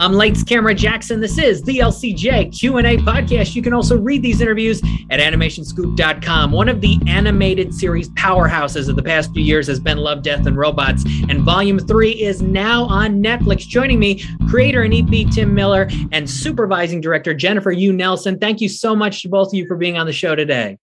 I'm Lights Camera Jackson. This is the LCJ Q&A podcast. You can also read these interviews at animationscoop.com. One of the animated series powerhouses of the past few years has been Love, Death, and Robots, and Volume 3 is now on Netflix. Joining me, creator and EP Tim Miller and supervising director Jennifer Yuh Nelson. Thank you so much to both of you for being on the show today.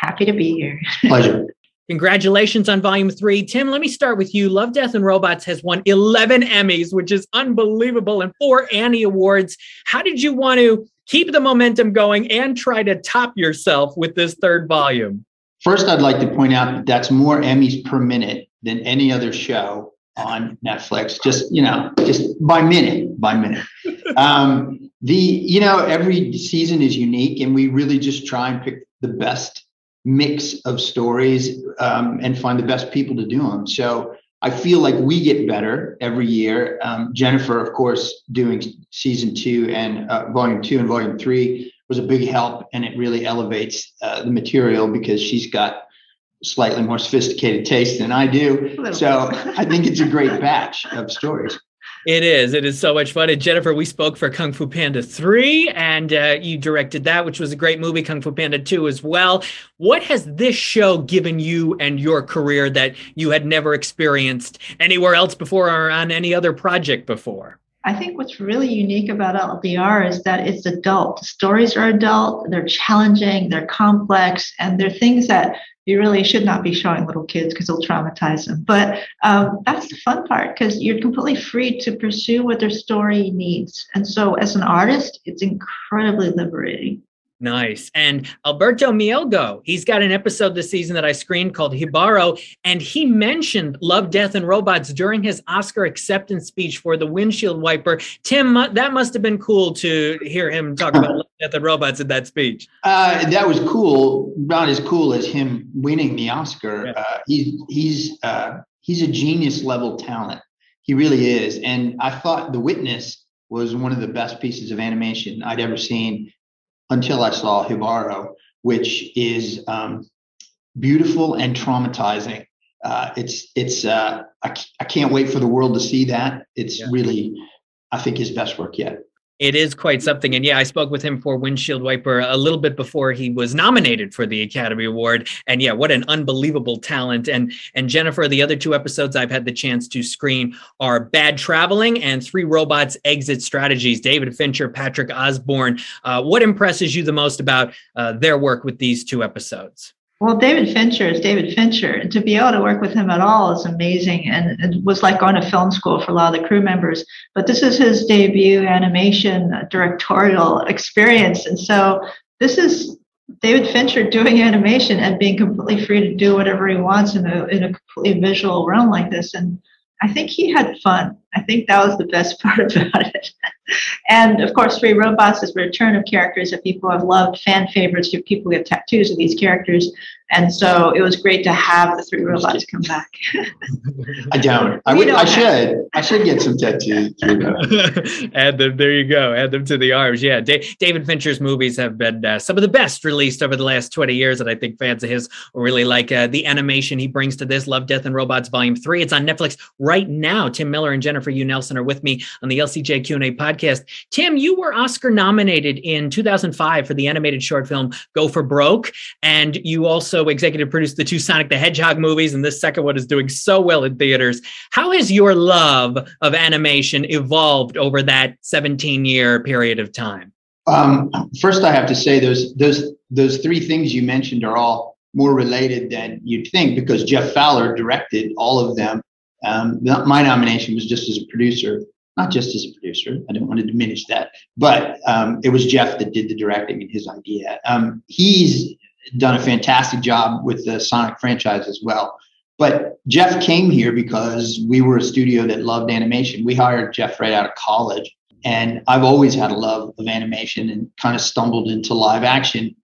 Happy to be here. Pleasure. Congratulations on volume three. Tim, let me start with you. Love, Death, and Robots has won 11 Emmys, which is unbelievable, and four Annie Awards. How did you want to keep the momentum going and try to top yourself with this third volume? First, I'd like to point out that that's more Emmys per minute than any other show on Netflix. Just you know, just by minute, by minute. Um, the you know, every season is unique, and we really just try and pick the best mix of stories um, and find the best people to do them. So I feel like we get better every year. Um, Jennifer, of course, doing season two and uh, volume two and volume three was a big help, and it really elevates uh, the material because she's got slightly more sophisticated taste than I do. So I think it's a great batch of stories. It is. It is so much fun. And Jennifer, we spoke for Kung Fu Panda 3, and uh, you directed that, which was a great movie, Kung Fu Panda 2 as well. What has this show given you and your career that you had never experienced anywhere else before or on any other project before? I think what's really unique about LDR is that it's adult. Stories are adult, they're challenging, they're complex, and they're things that you really should not be showing little kids because it'll traumatize them. But um, that's the fun part because you're completely free to pursue what their story needs. And so, as an artist, it's incredibly liberating. Nice. And Alberto Mielgo, he's got an episode this season that I screened called Jibaro, and he mentioned Love, Death, and Robots during his Oscar acceptance speech for the windshield wiper. Tim, that must have been cool to hear him talk about Love, Death, and Robots in that speech. Uh, that was cool. Not as cool as him winning the Oscar. Yeah. Uh, he's he's uh, he's a genius level talent. He really is. And I thought The Witness was one of the best pieces of animation I'd ever seen until I saw Jibaro, which is um, beautiful and traumatizing. Uh, it's it's uh, I, I can't wait for the world to see that. It's yeah. really I think his best work yet it is quite something. And yeah, I spoke with him for Windshield Wiper a little bit before he was nominated for the Academy Award. And yeah, what an unbelievable talent. And and Jennifer, the other two episodes I've had the chance to screen are Bad Traveling and Three Robots Exit Strategies. David Fincher, Patrick Osborne. Uh, what impresses you the most about uh, their work with these two episodes? Well, David Fincher is David Fincher. And to be able to work with him at all is amazing. And it was like going to film school for a lot of the crew members. But this is his debut animation uh, directorial experience. And so this is David Fincher doing animation and being completely free to do whatever he wants in a, in a completely visual realm like this. And I think he had fun. I think that was the best part about it. and of course, Three Robots is a return of characters that people have loved, fan favorites. People get tattoos of these characters. And so it was great to have the three robots come back. I don't. I would. Don't I should. I should get some tattoos. Add them. There you go. Add them to the arms. Yeah. David Fincher's movies have been uh, some of the best released over the last 20 years, and I think fans of his will really like uh, the animation he brings to this. Love, Death, and Robots Volume Three. It's on Netflix right now. Tim Miller and Jennifer Yuh Nelson are with me on the LCJ Q&A podcast. Tim, you were Oscar nominated in 2005 for the animated short film Gopher Broke, and you also executive produced the two Sonic the Hedgehog movies, and this second one is doing so well in theaters. How has your love of animation evolved over that 17 year period of time? Um, first, I have to say those those those three things you mentioned are all more related than you'd think because Jeff Fowler directed all of them. Um, my nomination was just as a producer, not just as a producer. I don't want to diminish that, but um, it was Jeff that did the directing and his idea. Um, he's done a fantastic job with the Sonic franchise as well. But Jeff came here because we were a studio that loved animation. We hired Jeff right out of college. And I've always had a love of animation and kind of stumbled into live action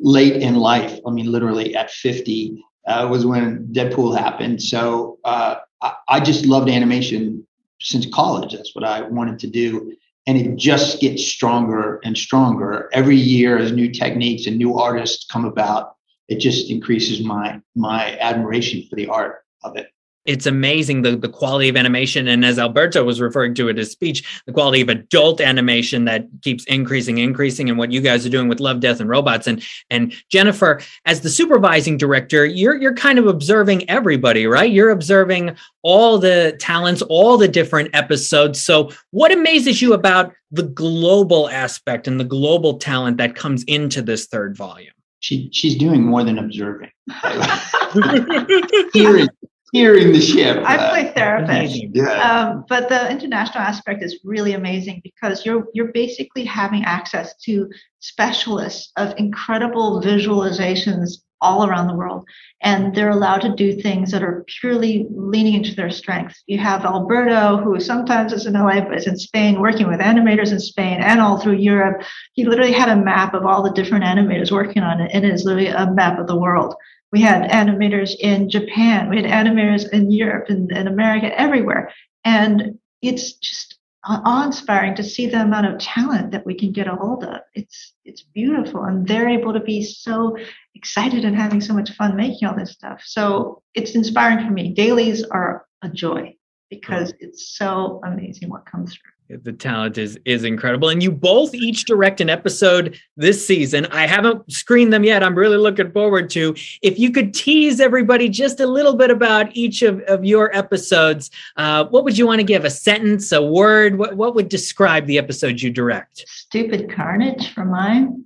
late in life. I mean, literally at 50 uh, was when Deadpool happened. So uh, I, I just loved animation since college. That's what I wanted to do and it just gets stronger and stronger. Every year as new techniques and new artists come about it just increases my my admiration for the art of it it's amazing the, the quality of animation and as alberto was referring to in his speech the quality of adult animation that keeps increasing increasing and what you guys are doing with love death and robots. And and jennifer as the supervising director you're you're kind of observing everybody right? You're observing all the talents all the different episodes. So what amazes you about the global aspect and the global talent that comes into this third volume? She she's doing more than observing. Hearing steering the ship. I play therapist. Yeah. Um, but the international aspect is really amazing because you're you're basically having access to specialists of incredible visualizations all around the world and they're allowed to do things that are purely leaning into their strengths you have alberto who sometimes is in la but is in spain working with animators in spain and all through europe he literally had a map of all the different animators working on it and it is literally a map of the world we had animators in Japan. We had animators in Europe and, and America, everywhere. And it's just awe-inspiring to see the amount of talent that we can get a hold of. It's it's beautiful, and they're able to be so excited and having so much fun making all this stuff. So it's inspiring for me. Dailies are a joy because it's so amazing what comes through the talent is is incredible. And you both each direct an episode this season. I haven't screened them yet. I'm really looking forward to. If you could tease everybody just a little bit about each of, of your episodes uh, what would you want to give? A sentence a word? What, what would describe the episodes you direct? Stupid carnage for mine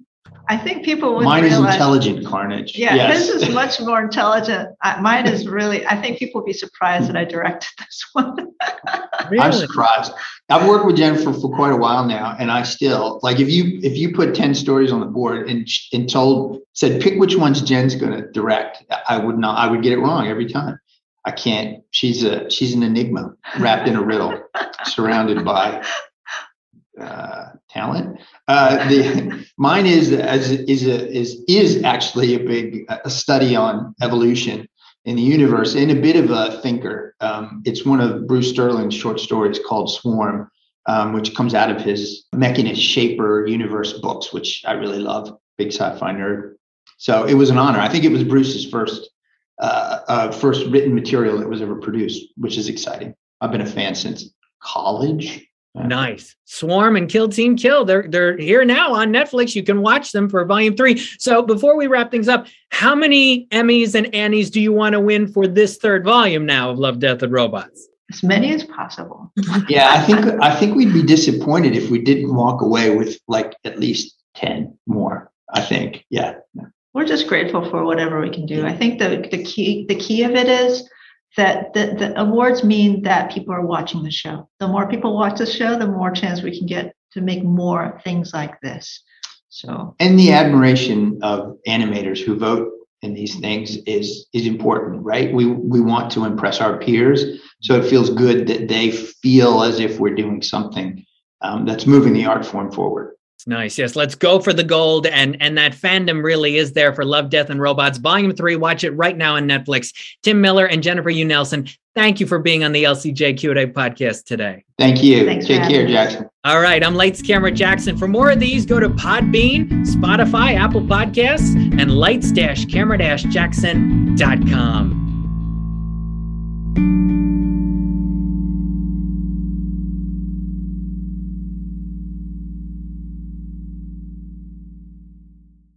I think people would. Mine realize, is intelligent carnage. Yeah, yes. his is much more intelligent. mine is really. I think people would be surprised that I directed this one. really? I'm surprised. I've worked with Jennifer for quite a while now, and I still like if you if you put ten stories on the board and and told said pick which ones Jen's going to direct, I would not. I would get it wrong every time. I can't. She's a she's an enigma wrapped in a riddle, surrounded by uh, talent. Uh, the mine is as is a, is is actually a big a study on evolution in the universe and a bit of a thinker. Um, it's one of Bruce Sterling's short stories called Swarm, um, which comes out of his Mechanist Shaper universe books, which I really love. Big sci-fi nerd. So it was an honor. I think it was Bruce's first uh, uh, first written material that was ever produced, which is exciting. I've been a fan since college. Nice. Swarm and Kill Team Kill. They're they're here now on Netflix. You can watch them for volume three. So before we wrap things up, how many Emmys and Annies do you want to win for this third volume now of Love, Death, and Robots? As many as possible. yeah, I think I think we'd be disappointed if we didn't walk away with like at least 10 more. I think. Yeah. We're just grateful for whatever we can do. I think the the key the key of it is that the, the awards mean that people are watching the show. The more people watch the show, the more chance we can get to make more things like this. So and the admiration of animators who vote in these things is is important, right? We we want to impress our peers, so it feels good that they feel as if we're doing something um, that's moving the art form forward. Nice. Yes, let's go for the gold. And and that fandom really is there for Love, Death, and Robots. Volume three. Watch it right now on Netflix. Tim Miller and Jennifer Yuh Nelson. Thank you for being on the LCJ Q&A podcast today. Thank you. Thanks Take care, Jackson. All right. I'm Lights Camera Jackson. For more of these, go to Podbean, Spotify, Apple Podcasts, and lights-camera-jackson.com.